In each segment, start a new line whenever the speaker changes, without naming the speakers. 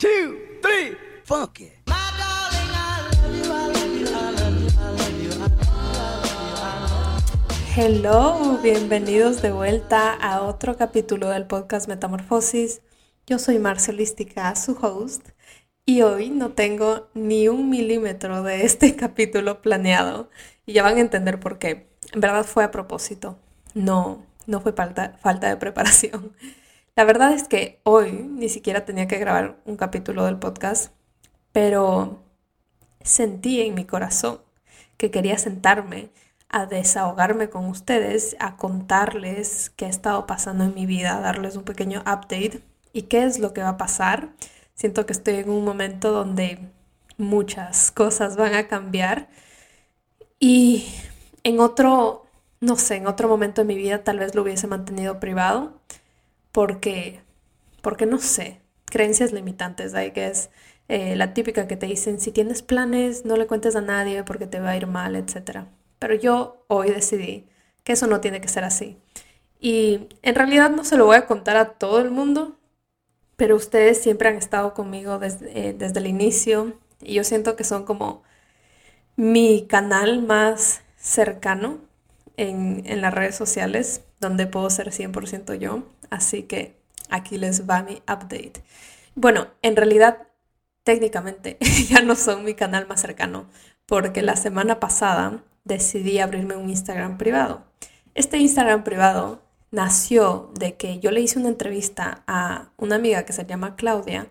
two, three, funky.
Hello, bienvenidos de vuelta a otro capítulo del podcast Metamorfosis. Yo soy Marcelística, su host, y hoy no tengo ni un milímetro de este capítulo planeado y ya van a entender por qué. En verdad fue a propósito, no, no fue falta, falta de preparación. La verdad es que hoy ni siquiera tenía que grabar un capítulo del podcast, pero sentí en mi corazón que quería sentarme a desahogarme con ustedes, a contarles qué ha estado pasando en mi vida, a darles un pequeño update y qué es lo que va a pasar. Siento que estoy en un momento donde muchas cosas van a cambiar y en otro, no sé, en otro momento de mi vida tal vez lo hubiese mantenido privado porque, porque no sé, creencias limitantes, que es eh, la típica que te dicen, si tienes planes, no le cuentes a nadie porque te va a ir mal, etc. Pero yo hoy decidí que eso no tiene que ser así. Y en realidad no se lo voy a contar a todo el mundo, pero ustedes siempre han estado conmigo desde, eh, desde el inicio y yo siento que son como mi canal más cercano en, en las redes sociales, donde puedo ser 100% yo. Así que aquí les va mi update. Bueno, en realidad, técnicamente ya no son mi canal más cercano, porque la semana pasada decidí abrirme un Instagram privado. Este Instagram privado nació de que yo le hice una entrevista a una amiga que se llama Claudia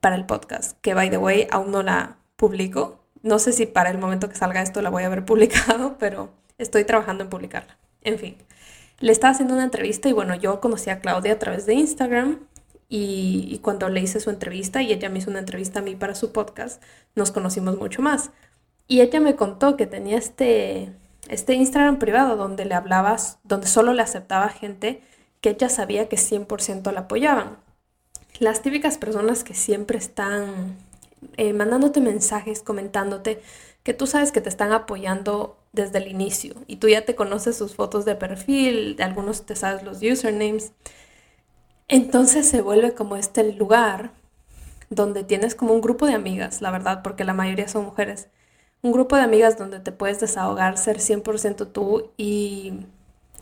para el podcast, que by the way aún no la publico. No sé si para el momento que salga esto la voy a haber publicado, pero estoy trabajando en publicarla. En fin, le estaba haciendo una entrevista y bueno, yo conocí a Claudia a través de Instagram y, cuando le hice su entrevista y ella me hizo una entrevista a mí para su podcast, nos conocimos mucho más. Y ella me contó que tenía este, este Instagram privado donde le hablabas, donde solo le aceptaba gente que ella sabía que 100% la apoyaban. Las típicas personas que siempre están eh, mandándote mensajes, comentándote, que tú sabes que te están apoyando desde el inicio y tú ya te conoces sus fotos de perfil, de algunos te sabes los usernames. Entonces se vuelve como este lugar donde tienes como un grupo de amigas, la verdad, porque la mayoría son mujeres. Un grupo de amigas donde te puedes desahogar, ser 100% tú y,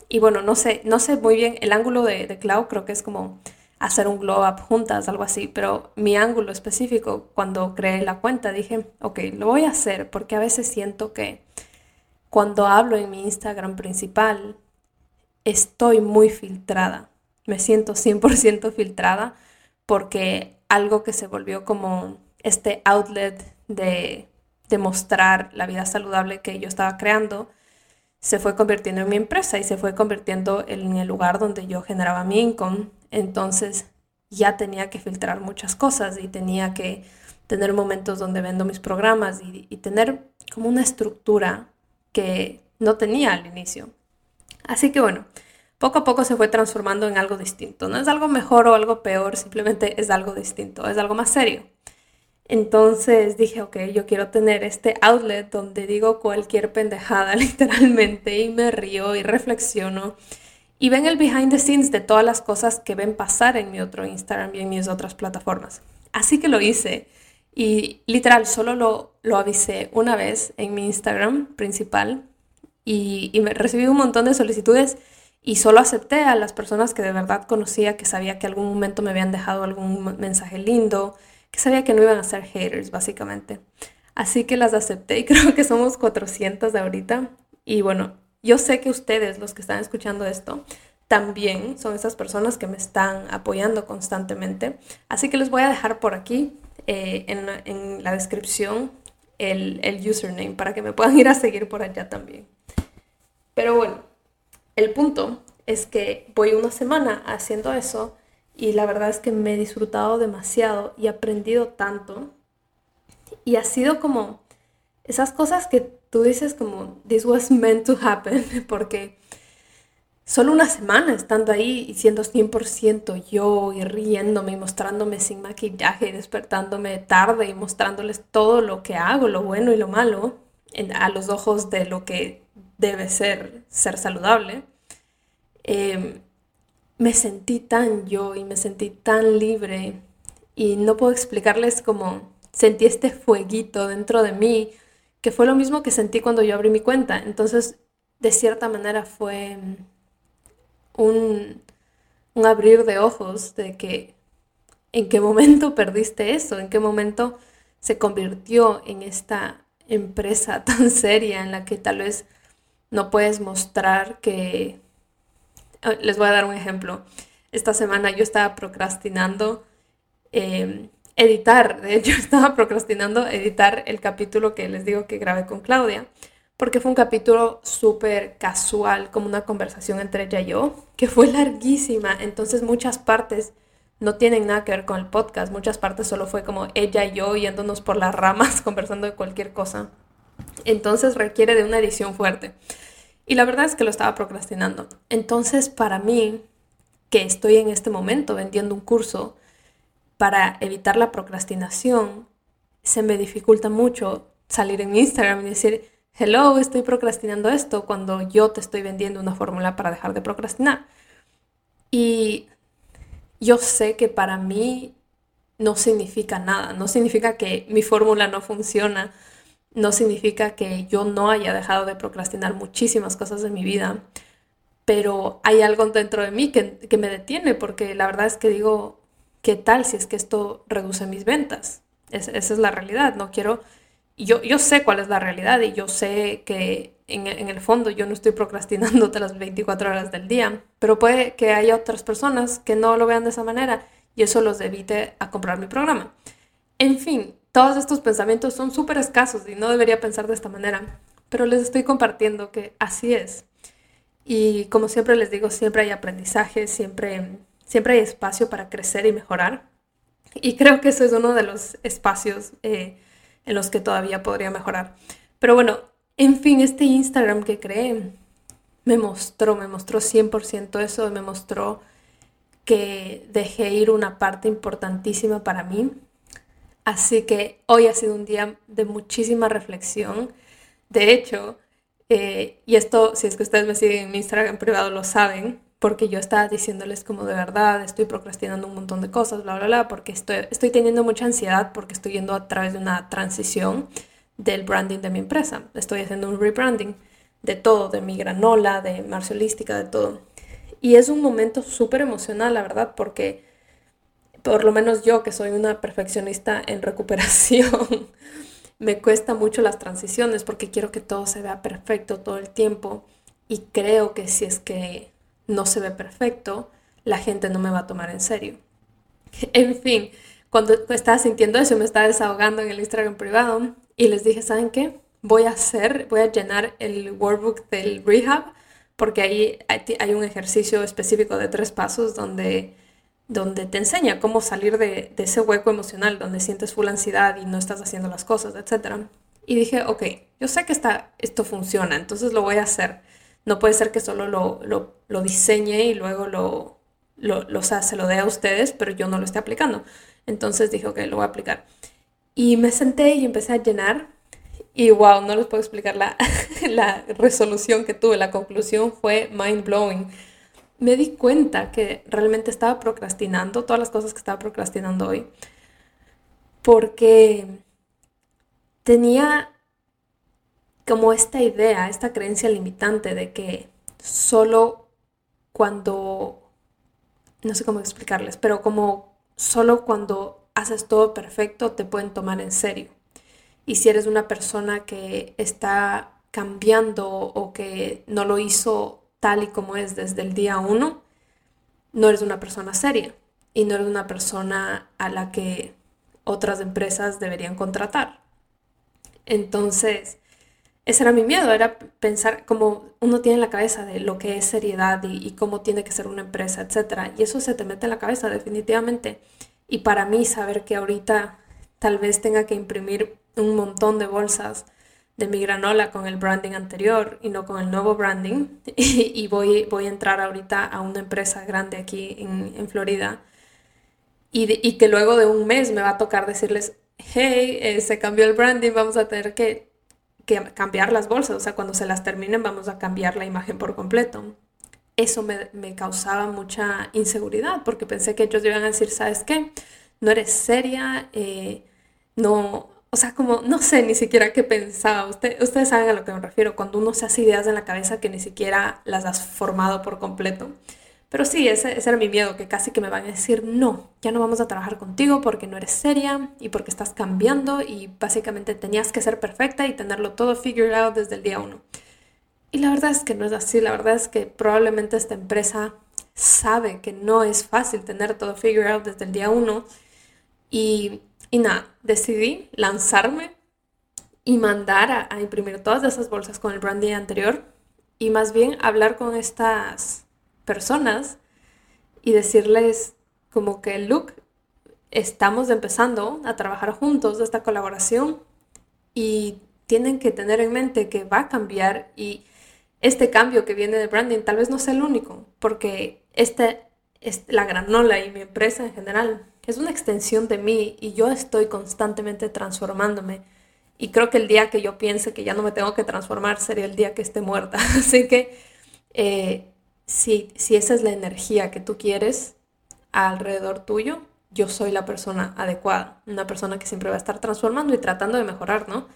y bueno, no sé, no sé muy bien, el ángulo de, de Clau creo que es como hacer un glow up juntas, algo así, pero mi ángulo específico, cuando creé la cuenta, dije, ok, lo voy a hacer porque a veces siento que cuando hablo en mi Instagram principal, estoy muy filtrada, me siento 100% filtrada porque algo que se volvió como este outlet de, mostrar la vida saludable que yo estaba creando, se fue convirtiendo en mi empresa y se fue convirtiendo en el lugar donde yo generaba mi income. Entonces ya tenía que filtrar muchas cosas y tenía que tener momentos donde vendo mis programas y, tener como una estructura que no tenía al inicio. Así que bueno, poco a poco se fue transformando en algo distinto. No es algo mejor o algo peor, simplemente es algo distinto, es algo más serio. Entonces dije, ok, yo quiero tener este outlet donde digo cualquier pendejada literalmente y me río y reflexiono y ven el behind the scenes de todas las cosas que ven pasar en mi otro Instagram y en mis otras plataformas. Así que lo hice y literal solo lo, lo avisé una vez en mi Instagram principal y, y me recibí un montón de solicitudes y solo acepté a las personas que de verdad conocía, que sabía que algún momento me habían dejado algún mensaje lindo, que sabía que no iban a ser haters, básicamente. Así que las acepté y creo que somos 400 de ahorita. Y bueno, yo sé que ustedes, los que están escuchando esto, también son esas personas que me están apoyando constantemente. Así que les voy a dejar por aquí eh, en, en, la descripción el, el username para que me puedan ir a seguir por allá también. Pero bueno, el punto es que voy una semana haciendo eso y la verdad es que me he disfrutado demasiado y aprendido tanto. Y ha sido como esas cosas que tú dices como, this was meant to happen, porque solo una semana estando ahí y siendo 100% yo y riéndome y mostrándome sin maquillaje y despertándome tarde y mostrándoles todo lo que hago, lo bueno y lo malo, a los ojos de lo que debe ser ser saludable. Eh, me sentí tan yo y me sentí tan libre y no puedo explicarles cómo sentí este fueguito dentro de mí, que fue lo mismo que sentí cuando yo abrí mi cuenta. Entonces, de cierta manera fue un, un abrir de ojos de que en qué momento perdiste eso, en qué momento se convirtió en esta empresa tan seria en la que tal vez no puedes mostrar que... Ah, les voy a dar un ejemplo. Esta semana yo estaba procrastinando em, editar, de hecho estaba procrastinando editar el capítulo que les digo que grabé con Claudia, porque fue un capítulo súper casual, como una conversación entre ella y yo, que fue larguísima, entonces muchas partes no tienen nada que ver con el podcast, muchas partes solo fue como ella y yo yéndonos por las ramas conversando de cualquier cosa. Entonces requiere de una edición fuerte. Y la verdad es que lo estaba procrastinando. Entonces, para mí, que estoy en este momento vendiendo un curso, para evitar la procrastinación, se me dificulta mucho salir en Instagram y decir, hello, estoy procrastinando esto, cuando yo te estoy vendiendo una fórmula para dejar de procrastinar. Y yo sé que para mí no significa nada, no significa que mi fórmula no funciona, no significa que yo no haya dejado de procrastinar muchísimas cosas de mi vida, pero hay algo dentro de mí que, me detiene porque la verdad es que digo, ¿qué tal si es que esto reduce mis ventas? esa es la realidad, no quiero, yo, yo sé cuál es la realidad y yo sé que en, en, el fondo yo no estoy procrastinando las 24 horas del día, pero puede que haya otras personas que no lo vean de esa manera y eso los evite a comprar mi programa. En fin, todos estos pensamientos son súper escasos y no debería pensar de esta manera, pero les estoy compartiendo que así es. Y como siempre les digo, siempre hay aprendizaje, siempre, siempre hay espacio para crecer y mejorar. Y creo que eso es uno de los espacios eh, en los que todavía podría mejorar. Pero bueno, en fin, este Instagram que creé me mostró, me mostró 100% eso, me mostró que dejé ir una parte importantísima para mí Así que hoy ha sido un día de muchísima reflexión. De hecho, eh, y esto, si es que ustedes me siguen en Instagram privado, lo saben, porque yo estaba diciéndoles como de verdad, estoy procrastinando un montón de cosas, bla, bla, bla, porque estoy, estoy teniendo mucha ansiedad porque estoy yendo a través de una transición del branding de mi empresa. Estoy haciendo un rebranding de todo, de mi granola, de marcialística, de todo. Y es un momento súper emocional, la verdad, porque por lo menos yo que soy una perfeccionista en recuperación, me cuesta mucho las transiciones porque quiero que todo se vea perfecto todo el tiempo y creo que si es que no se ve perfecto, la gente no me va a tomar en serio. En fin, cuando estaba sintiendo eso, me estaba desahogando en el Instagram privado y les dije, ¿saben qué? Voy a hacer, voy a llenar el workbook del rehab porque ahí hay un ejercicio específico de tres pasos donde donde te enseña cómo salir de, ese hueco emocional donde sientes full ansiedad y no estás haciendo las cosas, etc. Y dije, ok, yo sé que está, esto funciona, entonces lo voy a hacer. No puede ser que solo lo, lo, diseñe y luego lo, lo, se lo dé a ustedes, pero yo no lo esté aplicando. Entonces dije, ok, lo voy a aplicar. Y me senté y empecé a llenar. Y wow, no les puedo explicar la, la resolución que tuve. La conclusión fue mind blowing me di cuenta que realmente estaba procrastinando todas las cosas que estaba procrastinando hoy. Porque tenía como esta idea, esta creencia limitante de que solo cuando, no sé cómo explicarles, pero como solo cuando haces todo perfecto te pueden tomar en serio. Y si eres una persona que está cambiando o que no lo hizo tal y como es desde el día uno, no eres una persona seria y no eres una persona a la que otras empresas deberían contratar. Entonces, ese era mi miedo, era pensar como uno tiene en la cabeza de lo que es seriedad y, cómo tiene que ser una empresa, etc. Y eso se te mete en la cabeza definitivamente. Y para mí saber que ahorita tal vez tenga que imprimir un montón de bolsas de mi granola con el branding anterior y no con el nuevo branding. y voy, voy a entrar ahorita a una empresa grande aquí en, Florida. Y, que luego de un mes me va a tocar decirles, hey, eh, se cambió el branding, vamos a tener que, cambiar las bolsas. O sea, cuando se las terminen vamos a cambiar la imagen por completo. Eso me, me causaba mucha inseguridad porque pensé que ellos iban a decir, ¿sabes qué? no eres seria, eh, no, o sea, como no sé ni siquiera qué pensaba. ustedes saben a lo que me refiero, cuando uno se hace ideas en la cabeza que ni siquiera las has formado por completo. Pero sí, ese, ese, era mi miedo, que casi que me van a decir, no, ya no vamos a trabajar contigo porque no eres seria y porque estás cambiando y básicamente tenías que ser perfecta y tenerlo todo figured desde el día uno. Y la verdad es que no es así, la verdad es que probablemente esta empresa sabe que no es fácil tener todo figured desde el día uno y, y nada, decidí lanzarme y mandar a, a imprimir todas esas bolsas con el branding anterior y más bien hablar con estas personas y decirles como que, look, estamos empezando a trabajar juntos esta colaboración y tienen que tener en mente que va a cambiar y este cambio que viene de branding tal vez no sea el único, porque este, es la granola y mi empresa en general es una extensión de mí y yo estoy constantemente transformándome. Y creo que el día que yo piense que ya no me tengo que transformar sería el día que esté muerta. Así que eh, si, si esa es la energía que tú quieres alrededor tuyo, yo soy la persona adecuada, una persona que siempre va a estar transformando y tratando de mejorar, ¿no?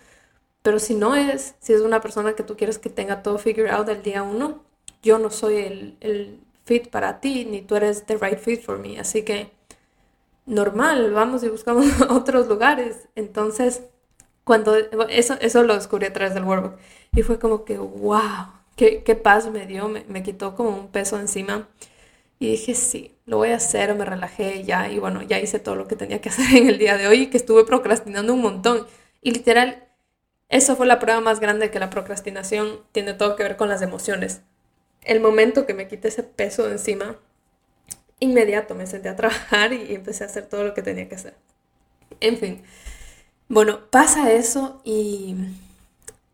Pero si no es, si es una persona que tú quieres que tenga todo figured out del día uno, yo no soy el, el fit para ti, ni tú eres the right fit for me. Así que normal, vamos y buscamos otros lugares. Entonces, cuando eso, eso lo descubrí a través del workbook y fue como que, wow, qué, paz me dio, me, quitó como un peso encima. Y dije, sí, lo voy a hacer, me relajé ya y bueno, ya hice todo lo que tenía que hacer en el día de hoy que estuve procrastinando un montón. Y literal, eso fue la prueba más grande que la procrastinación tiene todo que ver con las emociones. El momento que me quité ese peso de encima, inmediato me senté a trabajar y empecé a hacer todo lo que tenía que hacer. En fin, bueno, pasa eso y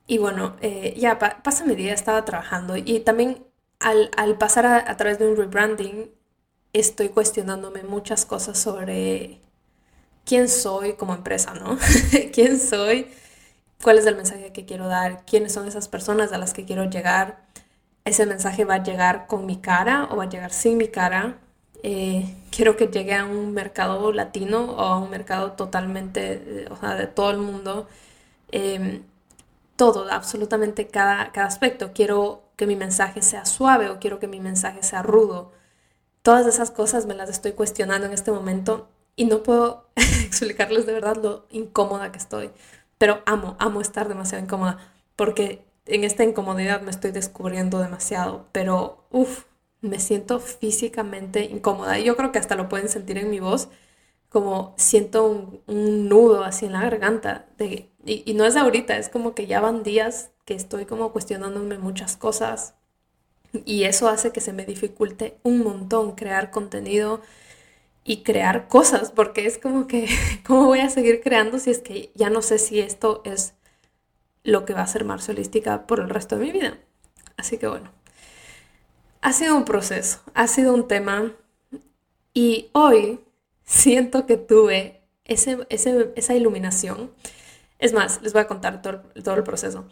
y bueno, eh, ya pasa mi día, estaba trabajando y también al, pasar a, través de un rebranding, estoy cuestionándome muchas cosas sobre quién soy como empresa, ¿no? ¿Quién soy? ¿Cuál es el mensaje que quiero dar? ¿Quiénes son esas personas a las que quiero llegar? ¿Ese mensaje va a llegar con mi cara o va a llegar sin mi cara? Eh, quiero que llegue a un mercado latino o a un mercado totalmente, eh, o sea, de todo el mundo. Em, todo, absolutamente cada, cada aspecto. Quiero que mi mensaje sea suave o quiero que mi mensaje sea rudo. Todas esas cosas me las estoy cuestionando en este momento y no puedo explicarles de verdad lo incómoda que estoy. Pero amo, amo estar demasiado incómoda porque en esta incomodidad me estoy descubriendo demasiado. Pero, uff, me siento físicamente incómoda. Y yo creo que hasta lo pueden sentir en mi voz, como siento un, nudo así en la garganta de y, no es ahorita, es como que ya van días que estoy como cuestionándome muchas cosas y eso hace que se me dificulte un montón crear contenido y crear cosas, porque es como que, ¿cómo voy a seguir creando si es que ya no sé si esto es lo que va a ser Marcialística por el resto de mi vida? Así que bueno, ha sido un proceso, ha sido un tema y hoy siento que tuve ese, esa iluminación es más, les voy a contar todo, el proceso.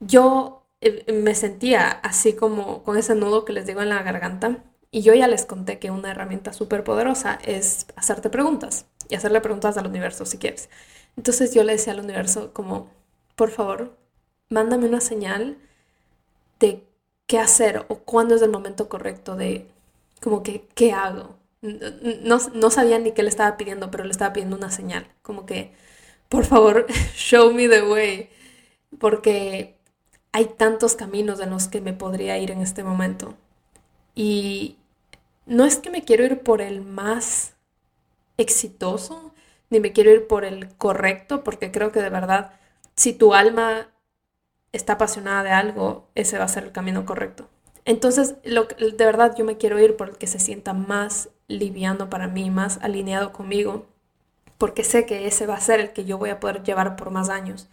Yo eh, me sentía así como con ese nudo que les digo en la garganta y yo ya les conté que una herramienta súper poderosa es hacerte preguntas y hacerle preguntas al universo si quieres. Entonces yo le decía al universo como, por favor, mándame una señal de qué hacer o cuándo es el momento correcto de como que, ¿qué hago? No, no sabía ni qué le estaba pidiendo, pero le estaba pidiendo una señal, como que por favor, show me the way, porque hay tantos caminos en los que me podría ir en este momento. Y no es que me quiero ir por el más exitoso, ni me quiero ir por el correcto, porque creo que de verdad, si tu alma está apasionada de algo, ese va a ser el camino correcto. Entonces, lo, de verdad yo me quiero ir por el que se sienta más liviano para mí, más alineado conmigo porque sé que ese va a ser el que yo voy a poder llevar por más años.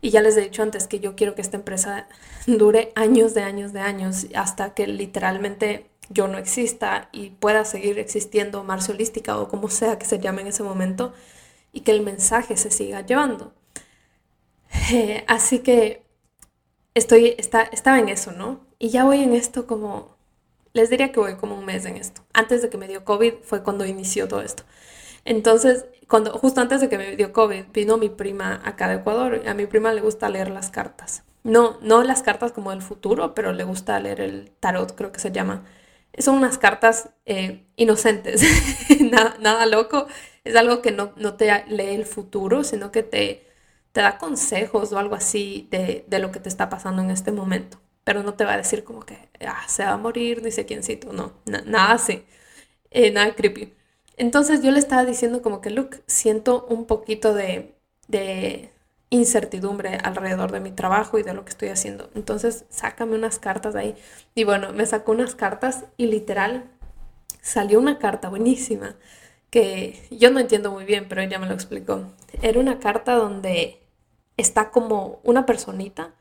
Y ya les he dicho antes que yo quiero que esta empresa dure años de años de años hasta que literalmente yo no exista y pueda seguir existiendo Marcia Holística o como sea que se llame en ese momento y que el mensaje se siga llevando. Eh, así que estoy, está, estaba en eso, ¿no? Y ya voy en esto como, les diría que voy como un mes en esto. Antes de que me dio COVID fue cuando inició todo esto. Entonces, cuando, justo antes de que me dio COVID, vino mi prima acá de Ecuador. A mi prima le gusta leer las cartas. No, no las cartas como del futuro, pero le gusta leer el tarot, creo que se llama. Son unas cartas eh, inocentes, nada, nada, loco. Es algo que no, no, te lee el futuro, sino que te, te da consejos o algo así de, de, lo que te está pasando en este momento. Pero no te va a decir como que ah, se va a morir, ni sé quiéncito, no, nada así, eh, nada creepy. Entonces yo le estaba diciendo como que, look, siento un poquito de, de incertidumbre alrededor de mi trabajo y de lo que estoy haciendo. Entonces, sácame unas cartas de ahí. Y bueno, me sacó unas cartas y literal salió una carta buenísima que yo no entiendo muy bien, pero ella me lo explicó. Era una carta donde está como una personita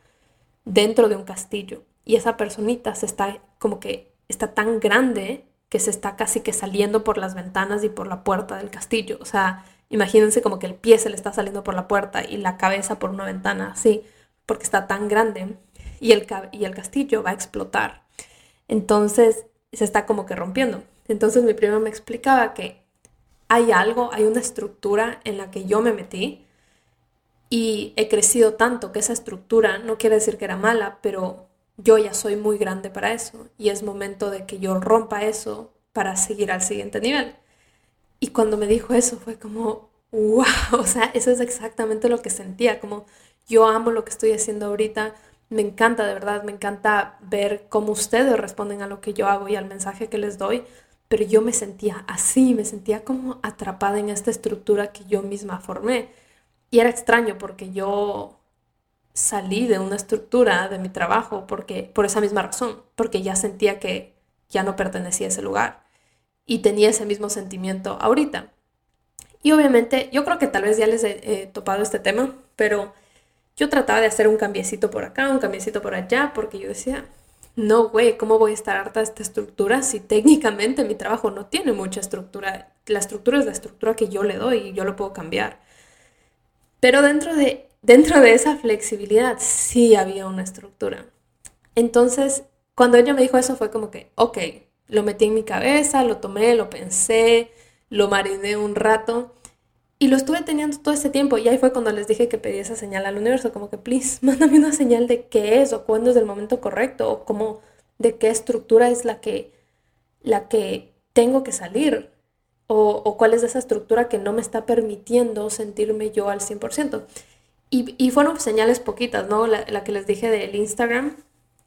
dentro de un castillo y esa personita se está como que está tan grande que se está casi que saliendo por las ventanas y por la puerta del castillo. O sea, Imagínense como que el pie se le está saliendo por la puerta y la cabeza por una ventana, así, porque está tan grande y el, y el castillo va a explotar. Entonces se está como que rompiendo. Entonces mi prima me explicaba que hay algo, hay una estructura en la que yo me metí y he crecido tanto que esa estructura no quiere decir que era mala, pero yo ya soy muy grande para eso y es momento de que yo rompa eso para seguir al siguiente nivel. Y cuando me dijo eso fue como, wow, o sea, eso es exactamente lo que sentía, como yo amo lo que estoy haciendo ahorita, me encanta de verdad, me encanta ver cómo ustedes responden a lo que yo hago y al mensaje que les doy, pero yo me sentía así, me sentía como atrapada en esta estructura que yo misma formé. Y era extraño porque yo salí de una estructura de mi trabajo porque por esa misma razón, porque ya sentía que ya no pertenecía a ese lugar y tenía ese mismo sentimiento ahorita. Y obviamente, yo creo que tal vez ya les he, topado este tema, pero yo trataba de hacer un cambiecito por acá, un cambiecito por allá, porque yo decía, no, güey, ¿cómo voy a estar harta de esta estructura si técnicamente mi trabajo no tiene mucha estructura? La estructura es la estructura que yo le doy y yo lo puedo cambiar. Pero dentro de, dentro de esa flexibilidad sí había una estructura. Entonces, cuando ella me dijo eso fue como que, ok, lo metí en mi cabeza, lo tomé, lo pensé, lo mariné un rato y lo estuve teniendo todo ese tiempo. Y ahí fue cuando les dije que pedí esa señal al universo, como que, please, mándame una señal de qué es o cuándo es el momento correcto o cómo, de qué estructura es la que, la que tengo que salir o, o cuál es esa estructura que no me está permitiendo sentirme yo al 100%. Y, fueron señales poquitas, ¿no? La, que les dije del Instagram,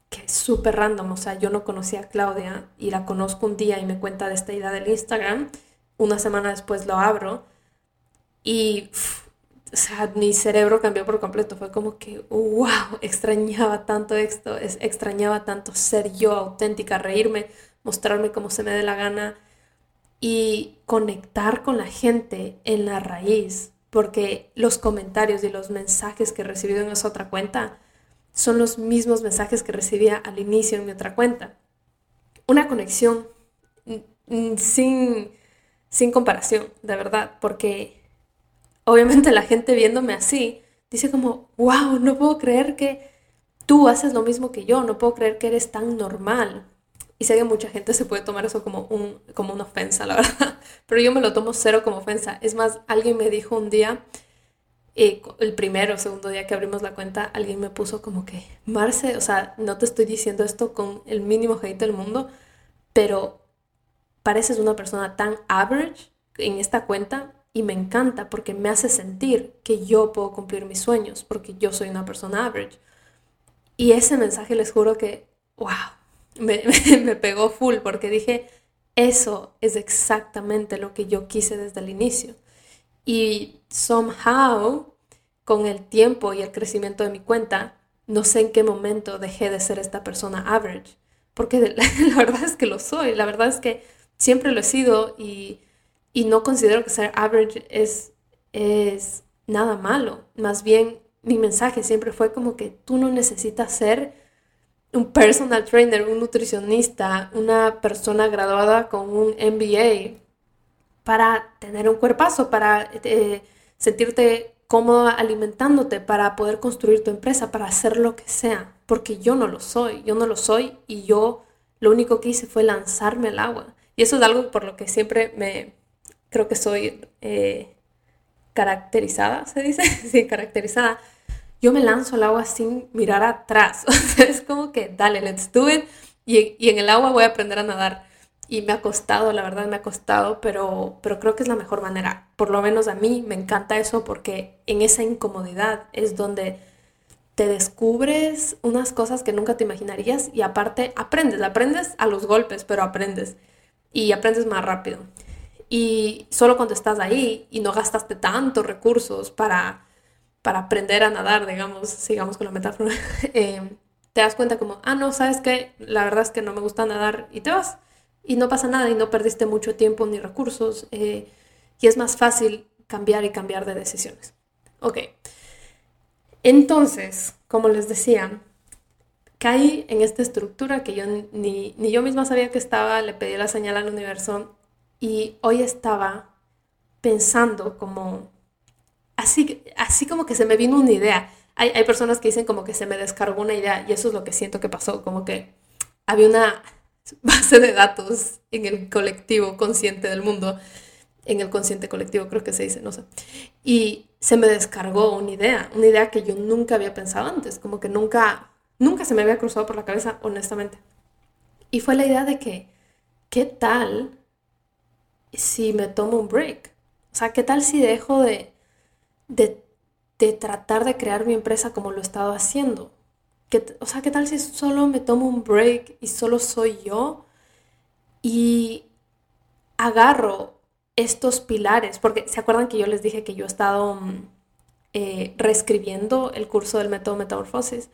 que es súper random, o sea, yo no conocía a Claudia y la conozco un día y me cuenta de esta idea del Instagram, una semana después lo abro y, o sea, mi cerebro cambió por completo, fue como que, wow, extrañaba tanto esto, extrañaba tanto ser yo auténtica, reírme, mostrarme como se me dé la gana y conectar con la gente en la raíz, porque los comentarios y los mensajes que he recibido en esa otra cuenta, son los mismos mensajes que recibía al inicio en mi otra cuenta. Una conexión sin, sin comparación, de verdad, porque obviamente la gente viéndome así dice como, wow, no puedo creer que tú haces lo mismo que yo, no puedo creer que eres tan normal. Y sé que mucha gente se puede tomar eso como, un, como una ofensa, la verdad, pero yo me lo tomo cero como ofensa. Es más, alguien me dijo un día, el primero o segundo día que abrimos la cuenta, alguien me puso como que, Marce, o sea, no te estoy diciendo esto con el mínimo hate del mundo, pero pareces una persona tan average en esta cuenta y me encanta porque me hace sentir que yo puedo cumplir mis sueños, porque yo soy una persona average. Y ese mensaje les juro que, wow, me, me pegó full porque dije, eso es exactamente lo que yo quise desde el inicio. Y somehow, con el tiempo y el crecimiento de mi cuenta, no sé en qué momento dejé de ser esta persona average. Porque la, verdad es que lo soy, la verdad es que siempre lo he sido y, y no considero que ser average es, es nada malo. Más bien, mi mensaje siempre fue como que tú no necesitas ser un personal trainer, un nutricionista, una persona graduada con un MBA para tener un cuerpazo, para eh, sentirte cómoda alimentándote, para poder construir tu empresa, para hacer lo que sea, porque yo no lo soy, yo no lo soy y yo lo único que hice fue lanzarme al agua. Y eso es algo por lo que siempre me, creo que soy eh, caracterizada, se dice, sí, caracterizada. Yo me lanzo al agua sin mirar atrás. Es como que, dale, let's do it. Y, y en el agua voy a aprender a nadar. Y me ha costado, la verdad me ha costado, pero, pero creo que es la mejor manera. Por lo menos a mí me encanta eso porque en esa incomodidad es donde te descubres unas cosas que nunca te imaginarías y aparte aprendes, aprendes a los golpes, pero aprendes y aprendes más rápido. Y solo cuando estás ahí y no gastaste tantos recursos para, para aprender a nadar, digamos, sigamos con la metáfora, eh, te das cuenta como, ah, no, sabes que la verdad es que no me gusta nadar y te vas. Y no pasa nada y no perdiste mucho tiempo ni recursos. Eh, y es más fácil cambiar y cambiar de decisiones. Ok. Entonces, como les decía, caí en esta estructura que yo ni, yo misma sabía que estaba, le pedí la señal al universo y hoy estaba pensando como, así, así como que se me vino una idea. Hay, hay personas que dicen como que se me descargó una idea y eso es lo que siento que pasó, como que había una base de datos en el colectivo consciente del mundo en el consciente colectivo, creo que se dice, no sé. Y se me descargó una idea, una idea que yo nunca había pensado antes, como que nunca, nunca se me había cruzado por la cabeza, honestamente. Y fue la idea de que, ¿qué tal si me tomo un break? O sea, ¿qué tal si dejo de, de, tratar de crear mi empresa como lo he estado haciendo? ¿Qué, o sea, ¿qué tal si solo me tomo un break y solo soy yo? Y agarro estos pilares, porque se acuerdan que yo les dije que yo he estado mm, eh, reescribiendo el curso del método Metamorfosis,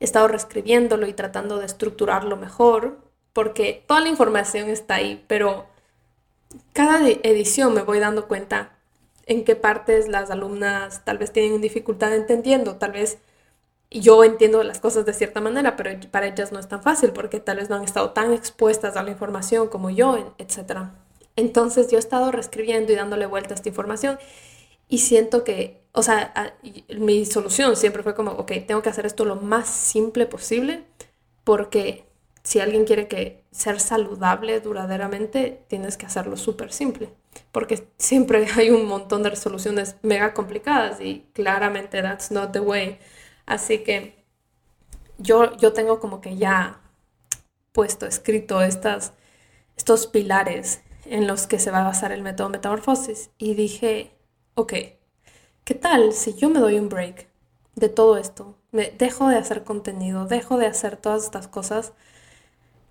he estado reescribiéndolo y tratando de estructurarlo mejor, porque toda la información está ahí, pero cada edición me voy dando cuenta en qué partes las alumnas tal vez tienen dificultad entendiendo, tal vez yo entiendo las cosas de cierta manera, pero para ellas no es tan fácil porque tal vez no han estado tan expuestas a la información como yo, etcétera. Entonces yo he estado reescribiendo y dándole vuelta a esta información y siento que, o sea, mi solución siempre fue como, ok, tengo que hacer esto lo más simple posible porque si alguien quiere que ser saludable duraderamente, tienes que hacerlo súper simple, porque siempre hay un montón de resoluciones mega complicadas y claramente that's not the way. Así que yo, yo tengo como que ya puesto, escrito estas, estos pilares en los que se va a basar el método metamorfosis. Y dije, ok, ¿qué tal si yo me doy un break de todo esto? Me dejo de hacer contenido, dejo de hacer todas estas cosas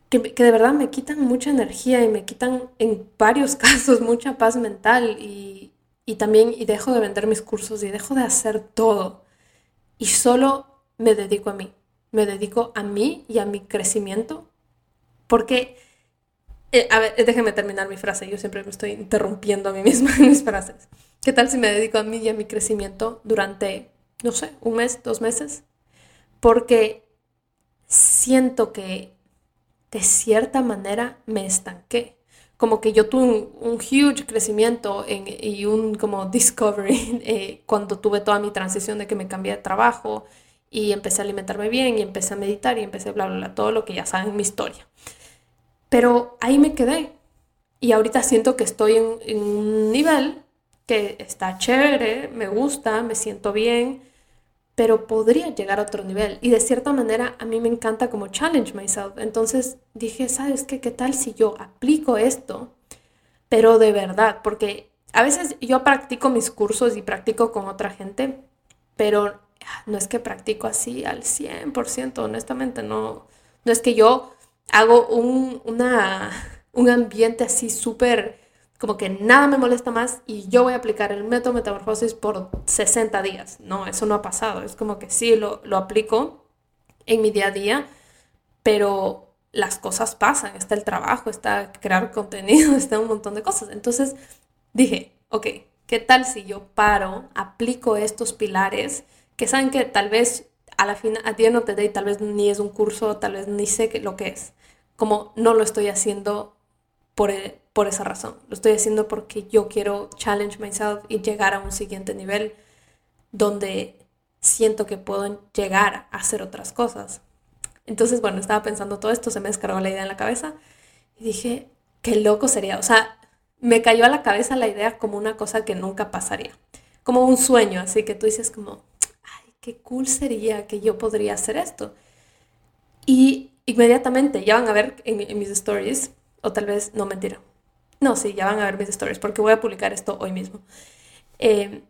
que, de verdad me quitan mucha energía y me quitan en varios casos mucha paz mental y, y también y dejo de vender mis cursos y dejo de hacer todo y solo me dedico a mí, me dedico a mí y a mi crecimiento porque eh, a ver, déjeme terminar mi frase. Yo siempre me estoy interrumpiendo a mí misma en mis frases. ¿Qué tal si me dedico a mí y a mi crecimiento durante, no sé, un mes, dos meses? Porque siento que de cierta manera me estanqué. Como que yo tuve un, huge crecimiento y un como discovery eh, cuando tuve toda mi transición de que me cambié de trabajo y empecé a alimentarme bien y empecé a meditar y empecé a bla, bla, bla, todo lo que ya saben mi historia. Pero ahí me quedé. Y ahorita siento que estoy en, un nivel que está chévere, me gusta, me siento bien, pero podría llegar a otro nivel. Y de cierta manera a mí me encanta como challenge myself. Entonces dije, ¿sabes qué? ¿Qué tal si yo aplico esto? Pero de verdad, porque a veces yo practico mis cursos y practico con otra gente, pero no es que practico así al 100%, honestamente, no, no es que yo hago un, una, un ambiente así súper, como que nada me molesta más y yo voy a aplicar el método metamorfosis por 60 días. No, eso no ha pasado. Es como que sí, lo, lo aplico en mi día a día, pero las cosas pasan. Está el trabajo, está crear contenido, está un montón de cosas. Entonces dije, ok, ¿qué tal si yo paro, aplico estos pilares que saben que tal vez a la fin, a día no te dé, tal vez ni es un curso, tal vez ni sé lo que es. Como no lo estoy haciendo por, e, por esa razón. Lo estoy haciendo porque yo quiero challenge myself y llegar a un siguiente nivel donde siento que puedo llegar a hacer otras cosas. Entonces, bueno, estaba pensando todo esto, se me descargó la idea en la cabeza y dije, qué loco sería. O sea, me cayó a la cabeza la idea como una cosa que nunca pasaría, como un sueño, así que tú dices como, ay, qué cool sería que yo podría hacer esto. Y inmediatamente ya van a ver en, mis stories, o tal vez, no mentira, no, sí, ya van a ver mis stories, porque voy a publicar esto hoy mismo, eh,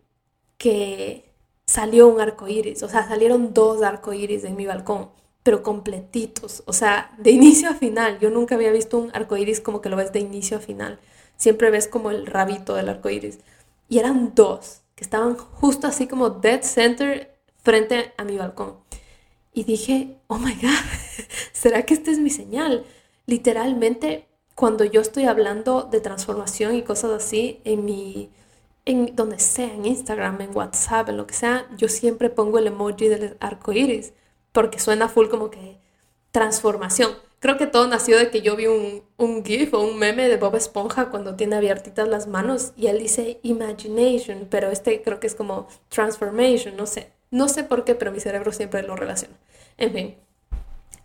que salió un arco iris, o sea, salieron dos arco iris en mi balcón pero completitos, o sea, de inicio a final. Yo nunca había visto un arco iris como que lo ves de inicio a final. Siempre ves como el rabito del arco iris. Y eran dos que estaban justo así como dead center frente a mi balcón. Y dije, oh my God, ¿será que esta es mi señal? Literalmente, cuando yo estoy hablando de transformación y cosas así en mi, en donde sea, en Instagram, en WhatsApp, en lo que sea, yo siempre pongo el emoji del arco iris porque suena full como que transformación. Creo que todo nació de que yo vi un, un GIF o un meme de Bob Esponja cuando tiene abiertitas las manos y él dice imagination, pero este creo que es como transformation, no sé. No sé por qué, pero mi cerebro siempre lo relaciona. En fin,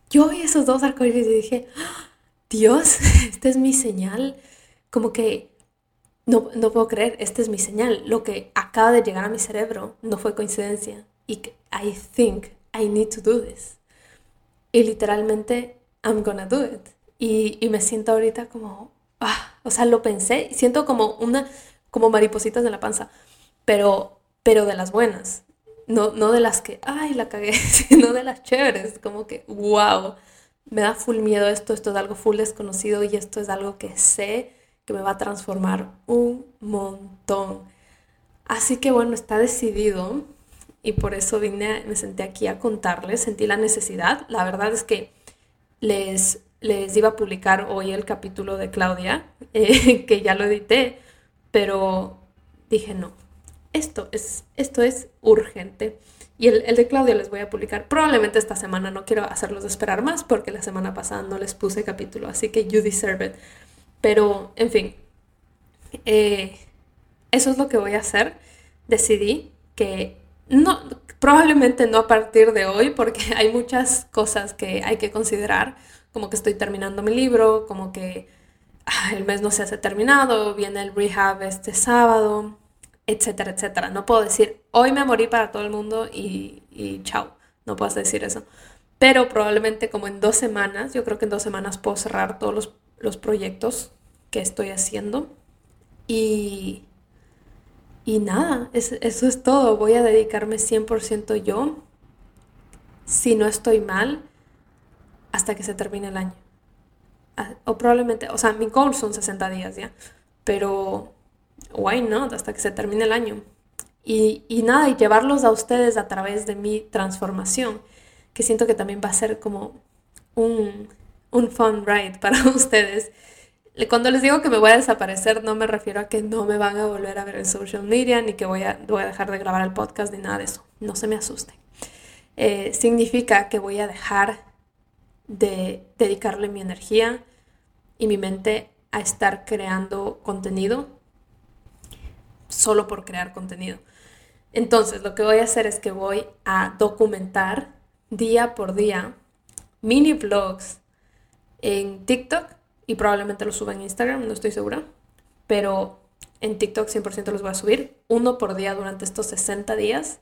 yo vi esos dos arcoíris y dije, ¡Ah! Dios, esta es mi señal. Como que no, no puedo creer, esta es mi señal. Lo que acaba de llegar a mi cerebro no fue coincidencia. Y I think I need to do this. Y literalmente, I'm gonna do it. Y, y me siento ahorita como, ah, o sea, lo pensé, siento como una, como maripositas en la panza, pero, pero de las buenas, no, no de las que, ay, la cagué, sino de las chéveres, como que, wow, me da full miedo esto, esto es algo full desconocido y esto es algo que sé que me va a transformar un montón. Así que bueno, está decidido y por eso vine, me senté aquí a contarles, sentí la necesidad. La verdad es que les, les iba a publicar hoy el capítulo de Claudia, eh, que ya lo edité, pero dije no, esto es, esto es urgente. Y el, el, de Claudia les voy a publicar probablemente esta semana, no quiero hacerlos esperar más porque la semana pasada no les puse capítulo, así que you deserve it. Pero, en fin, eh, eso es lo que voy a hacer. Decidí que no, probablemente no a partir de hoy, porque hay muchas cosas que hay que considerar, como que estoy terminando mi libro, como que ah, el mes no se hace terminado, viene el rehab este sábado, etcétera, etcétera. No puedo decir, hoy me morí para todo el mundo y, y chao, no puedo decir eso. Pero probablemente como en dos semanas, yo creo que en dos semanas puedo cerrar todos los, los proyectos que estoy haciendo y y nada, eso es todo. Voy a dedicarme 100% yo, si no estoy mal, hasta que se termine el año. Ah, o probablemente, o sea, mi goal son 60 días ya, pero why not, hasta que se termine el año. Y, y nada, y llevarlos a ustedes a través de mi transformación, que siento que también va a ser como un, un fun ride para ustedes cuando les digo que me voy a desaparecer, no me refiero a que no me van a volver a ver en social media, ni que voy a, voy a dejar de grabar el podcast, ni nada de eso. No se me asusten. Eh, significa que voy a dejar de dedicarle mi energía y mi mente a estar creando contenido solo por crear contenido. Entonces, lo que voy a hacer es que voy a documentar día por día mini vlogs en TikTok y probablemente lo suba en Instagram, no estoy segura, pero en TikTok 100% los voy a subir, uno por día durante estos 60 días,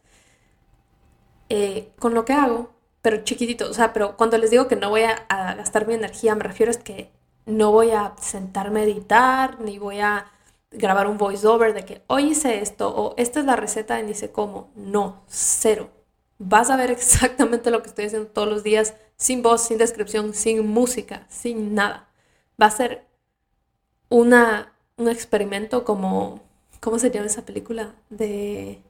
eh, con lo que hago, pero chiquitito, o sea, pero cuando les digo que no voy a, gastar mi energía, me refiero a que no voy a sentarme a editar, ni voy a grabar un voiceover de que hoy hice esto o esta es la receta de ni sé cómo. No, cero. Vas a ver exactamente lo que estoy haciendo todos los días, sin voz, sin descripción, sin música, sin nada va a ser una, un experimento como, ¿cómo se llama esa película? De,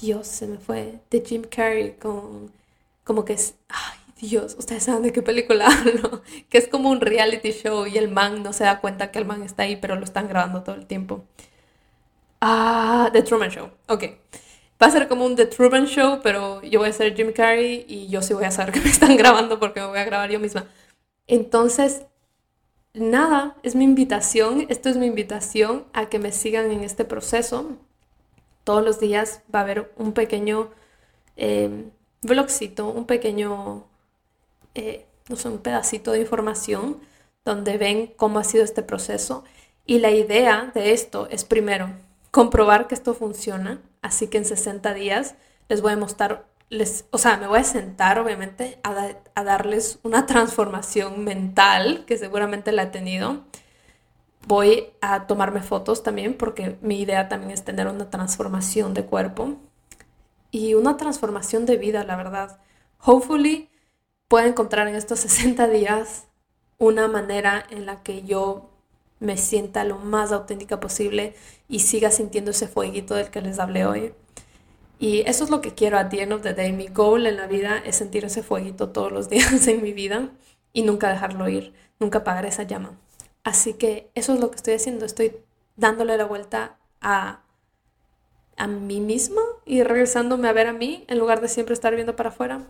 Dios, se me fue, de Jim Carrey con, como que es, ay Dios, ustedes saben de qué película hablo, que es como un reality show y el man no se da cuenta que el man está ahí, pero lo están grabando todo el tiempo. Ah, The Truman Show, ok. Va a ser como un The Truman Show, pero yo voy a ser Jim Carrey y yo sí voy a saber que me están grabando porque me voy a grabar yo misma. Entonces, nada, es mi invitación, esto es mi invitación a que me sigan en este proceso. Todos los días va a haber un pequeño eh, blogcito, un pequeño, eh, no sé, un pedacito de información donde ven cómo ha sido este proceso Y la idea de esto es primero comprobar que esto funciona, así que en 60 días les voy a mostrar, les, o sea, me voy a sentar obviamente a, a darles una transformación mental que seguramente la he tenido. Voy a tomarme fotos también porque mi idea también es tener una transformación de cuerpo y una transformación de vida, la verdad. Hopefully pueda encontrar en estos 60 días una manera en la que yo me sienta lo más auténtica posible y siga sintiendo ese fueguito del que les hablé hoy. Y eso es lo que quiero a the end of the day. Mi goal en la vida es sentir ese fueguito todos los días en mi vida y nunca dejarlo ir, nunca apagar esa llama. Así que eso es lo que estoy haciendo. Estoy dándole la vuelta a, a mí misma y regresándome a ver a mí en lugar de siempre estar viendo para afuera.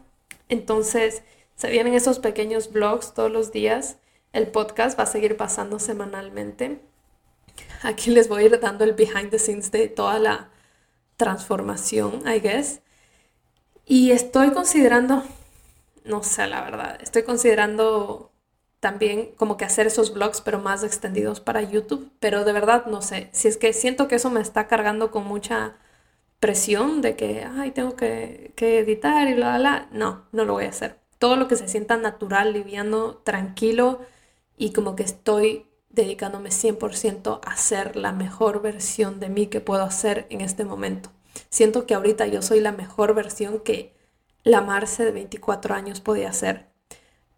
Entonces, se vienen esos pequeños vlogs todos los días. El podcast va a seguir pasando semanalmente. Aquí les voy a ir dando el behind the scenes de toda la transformación, I guess. Y estoy considerando, no sé la verdad, estoy considerando también como que hacer esos vlogs, pero más extendidos para YouTube. Pero de verdad no sé, si es que siento que eso me está cargando con mucha presión de que, ay, tengo que, que editar y bla, bla, bla. No, no lo voy a hacer. Todo lo que se sienta natural, liviano, tranquilo y como que estoy dedicándome 100% a ser la mejor versión de mí que puedo hacer en este momento. Siento que ahorita yo soy la mejor versión que la Marce de 24 años podía ser,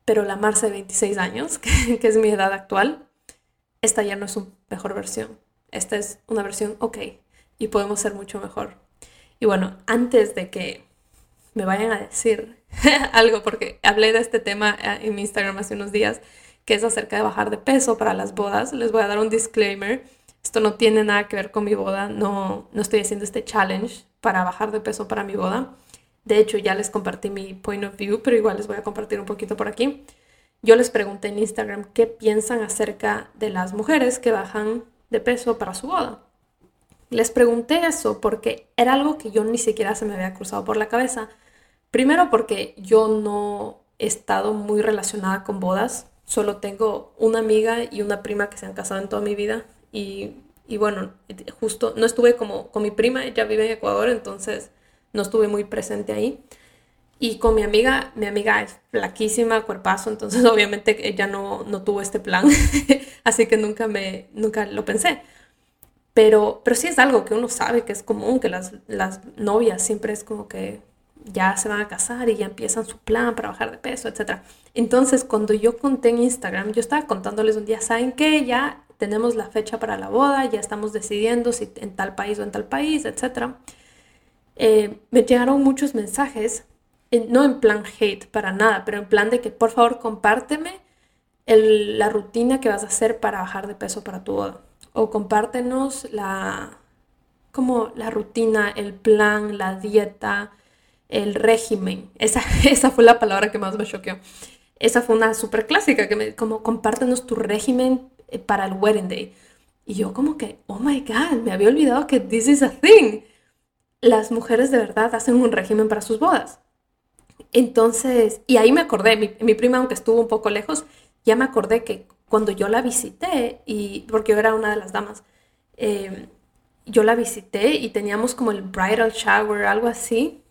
pero la Marce de 26 años, que, es mi edad actual, esta ya no es una mejor versión. Esta es una versión ok y podemos ser mucho mejor. Y bueno, antes de que me vayan a decir algo, porque hablé de este tema eh, en mi Instagram hace unos días, que es acerca de bajar de peso para las bodas. Les voy a dar un disclaimer. Esto no tiene nada que ver con mi boda. No, no estoy haciendo este challenge para bajar de peso para mi boda. De hecho, ya les compartí mi point of view, pero igual les voy a compartir un poquito por aquí. Yo les pregunté en Instagram qué piensan acerca de las mujeres que bajan de peso para su boda. Les pregunté eso porque era algo que yo ni siquiera se me había cruzado por la cabeza. Primero porque yo no he estado muy relacionada con bodas solo tengo una amiga y una prima que se han casado en toda mi vida y, bueno, justo no estuve como con mi prima, ella vive en Ecuador, entonces no estuve muy presente ahí. Y con mi amiga, mi amiga es flaquísima, cuerpazo, entonces obviamente ella no, no tuvo este plan, así que nunca, me, nunca lo pensé. Pero, pero sí es algo que uno sabe que es común, que las, las novias siempre es como que ya se van a casar y ya empiezan su plan para bajar de peso, etc. Entonces, cuando yo conté en Instagram, yo estaba contándoles un día, ¿saben qué? Ya tenemos la fecha para la boda, ya estamos decidiendo si en tal país o en tal país, etc. Eh, me llegaron muchos mensajes, no en plan hate para nada, pero en plan de que por favor compárteme la rutina que vas a hacer para bajar de peso para tu boda. O compártenos la, como la rutina, el plan, la dieta, el régimen. Esa, esa fue la palabra que más me choqueó. Esa fue una súper clásica, que me, como compártenos tu régimen eh, para el wedding day. Y yo como que, oh my god, me había olvidado que this is a thing. Las mujeres de verdad hacen un régimen para sus bodas. Entonces, y ahí me acordé, mi, prima, aunque estuvo un poco lejos, ya me acordé que cuando yo la visité, y porque yo era una de las damas, eh, yo la visité y teníamos como el bridal shower, algo así,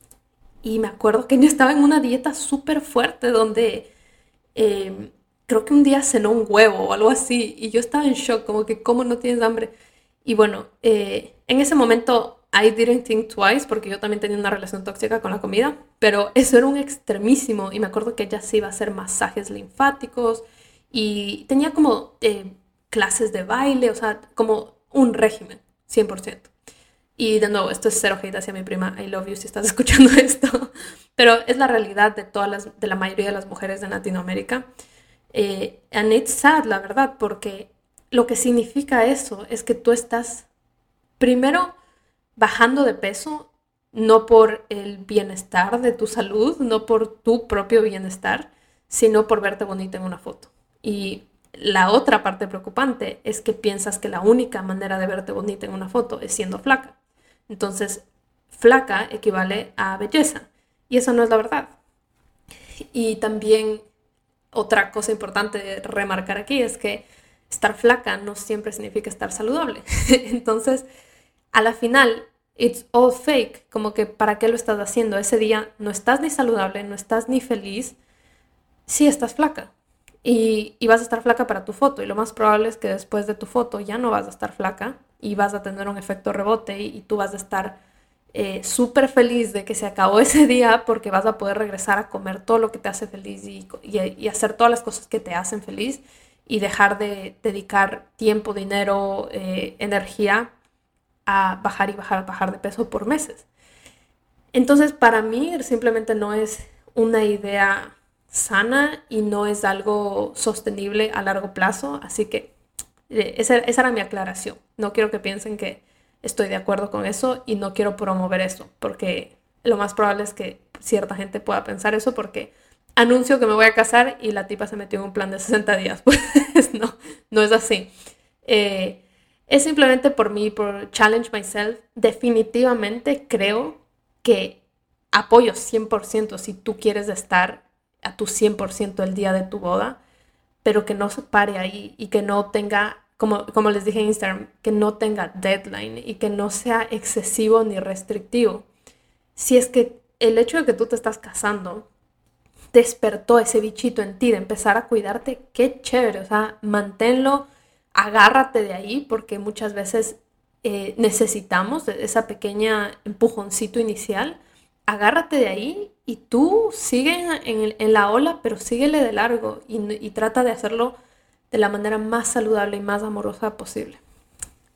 y me acuerdo que yo estaba en una dieta súper fuerte donde em, creo que un día cenó un huevo o algo así y yo estaba en shock, como que cómo no tienes hambre. Y bueno, eh, en ese momento I didn't think twice porque yo también tenía una relación tóxica con la comida, pero eso era un extremísimo y me acuerdo que ella se iba a hacer masajes linfáticos y tenía como eh, clases de baile, o sea, como un régimen, 100%. Y de nuevo, esto es cero hate hacia mi prima. I love you si estás escuchando esto. Pero es la realidad de todas las, de la mayoría de las mujeres de Latinoamérica. Eh, and it's sad, la verdad, porque lo que significa eso es que tú estás primero bajando de peso, no por el bienestar de tu salud, no por tu propio bienestar, sino por verte bonita en una foto. Y la otra parte preocupante es que piensas que la única manera de verte bonita en una foto es siendo flaca. Entonces, flaca equivale a belleza. Y eso no es la verdad. Y también otra cosa importante de remarcar aquí es que estar flaca no siempre significa estar saludable. Entonces, a la final, it's all fake, como que para qué lo estás haciendo. Ese día no estás ni saludable, no estás ni feliz, sí estás flaca. Y, y, vas a estar flaca para tu foto. Y lo más probable es que después de tu foto ya no vas a estar flaca y vas a tener un efecto rebote y, tú vas a estar eh, súper feliz de que se acabó ese día porque vas a poder regresar a comer todo lo que te hace feliz y, y, hacer todas las cosas que te hacen feliz y dejar de dedicar tiempo, dinero, eh, energía a bajar y bajar, bajar de peso por meses. Entonces, para mí simplemente no es una idea sana y no es algo sostenible a largo plazo. Así que eh, esa, era mi aclaración. No quiero que piensen que estoy de acuerdo con eso y no quiero promover eso, porque lo más probable es que cierta gente pueda pensar eso porque anuncio que me voy a casar y la tipa se metió en un plan de 60 días. Pues no, no es así. Eh, es simplemente por mí, por challenge myself. Definitivamente creo que apoyo 100% si tú quieres estar a tu 100% el día de tu boda, pero que no se pare ahí y que no tenga como, como les dije en Instagram, que no tenga deadline y que no sea excesivo ni restrictivo. Si es que el hecho de que tú te estás casando despertó ese bichito en ti de empezar a cuidarte, qué chévere, o sea, manténlo, agárrate de ahí porque muchas veces eh, necesitamos esa pequeña empujoncito inicial, agárrate de ahí y tú sigue en, en la ola, pero síguele de largo y, trata de hacerlo de la manera más saludable y más amorosa posible.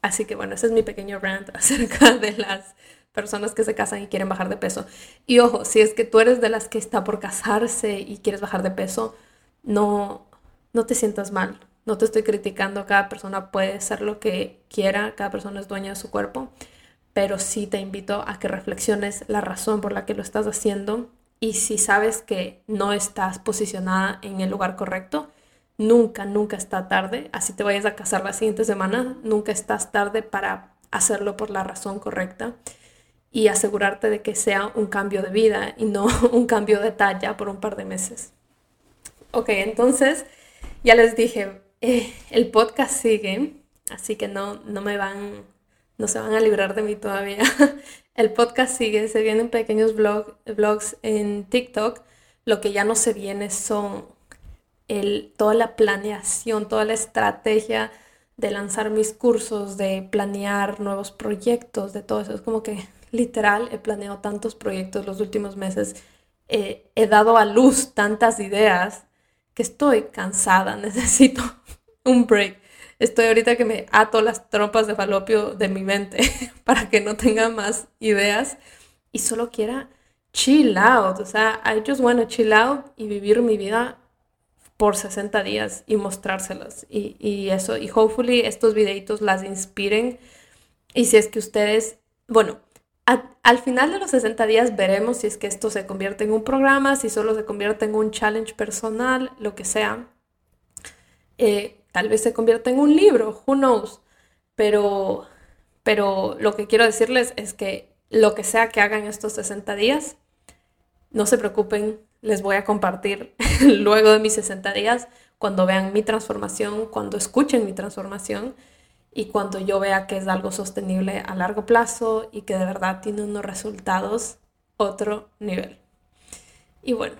Así que bueno, ese es mi pequeño rant acerca de las personas que se casan y quieren bajar de peso. Y ojo, si es que tú eres de las que está por casarse y quieres bajar de peso, no, no te sientas mal. No te estoy criticando, cada persona puede ser lo que quiera, cada persona es dueña de su cuerpo, pero sí te invito a que reflexiones la razón por la que lo estás haciendo y si sabes que no estás posicionada en el lugar correcto, Nunca, nunca está tarde. Así te vayas a casar la siguiente semana, nunca estás tarde para hacerlo por la razón correcta y asegurarte de que sea un cambio de vida y no un cambio de talla por un par de meses. Ok, entonces ya les dije, eh, el podcast sigue, así que no, no me van, no se van a librar de mí todavía. el podcast sigue, se vienen pequeños vlog, vlogs en TikTok. Lo que ya no se viene son toda la planeación, toda la estrategia de lanzar mis cursos, de planear nuevos proyectos, de todo eso. Es como que literal he planeado tantos proyectos los últimos meses, eh, he dado a luz tantas ideas que estoy cansada, necesito un break. Estoy ahorita que me ato las trompas de falopio de mi mente para que no tenga más ideas y solo quiera chill out. O sea, I just want to chill out y vivir mi vida por 60 días y mostrárselas. Y, y eso, y hopefully estos videitos las inspiren. Y si es que ustedes, bueno, al final de los 60 días veremos si es que esto se convierte en un programa, si solo se convierte en un challenge personal, lo que sea. Eh, tal vez se convierta en un libro, who knows. Pero, pero lo que quiero decirles es que lo que sea que hagan estos 60 días, no se preocupen, les voy a compartir luego de mis 60 días, cuando vean mi transformación, cuando escuchen mi transformación y cuando yo vea que es algo sostenible a largo plazo y que de verdad tiene unos resultados otro nivel. Y bueno,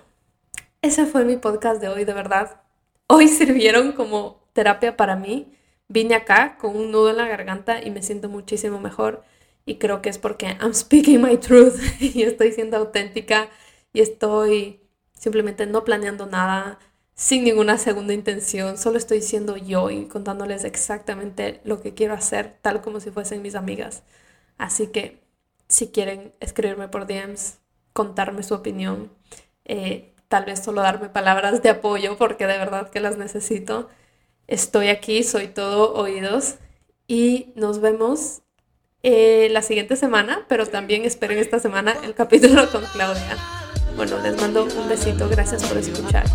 ese fue mi podcast de hoy, de verdad. Hoy sirvieron como terapia para mí. Vine acá con un nudo en la garganta y me siento muchísimo mejor. Y creo que es porque I'm speaking my truth y estoy siendo auténtica y estoy simplemente no planeando nada, sin ninguna segunda intención, solo estoy siendo yo y contándoles exactamente lo que quiero hacer, tal como si fuesen mis amigas. Así que si quieren escribirme por DMs, contarme su opinión, eh, tal vez solo darme palabras de apoyo porque de verdad que las necesito. Estoy aquí, soy todo oídos y nos vemos eh, la siguiente semana, pero también esperen esta semana el capítulo con Claudia. Bueno, les mando un besito, gracias por escuchar.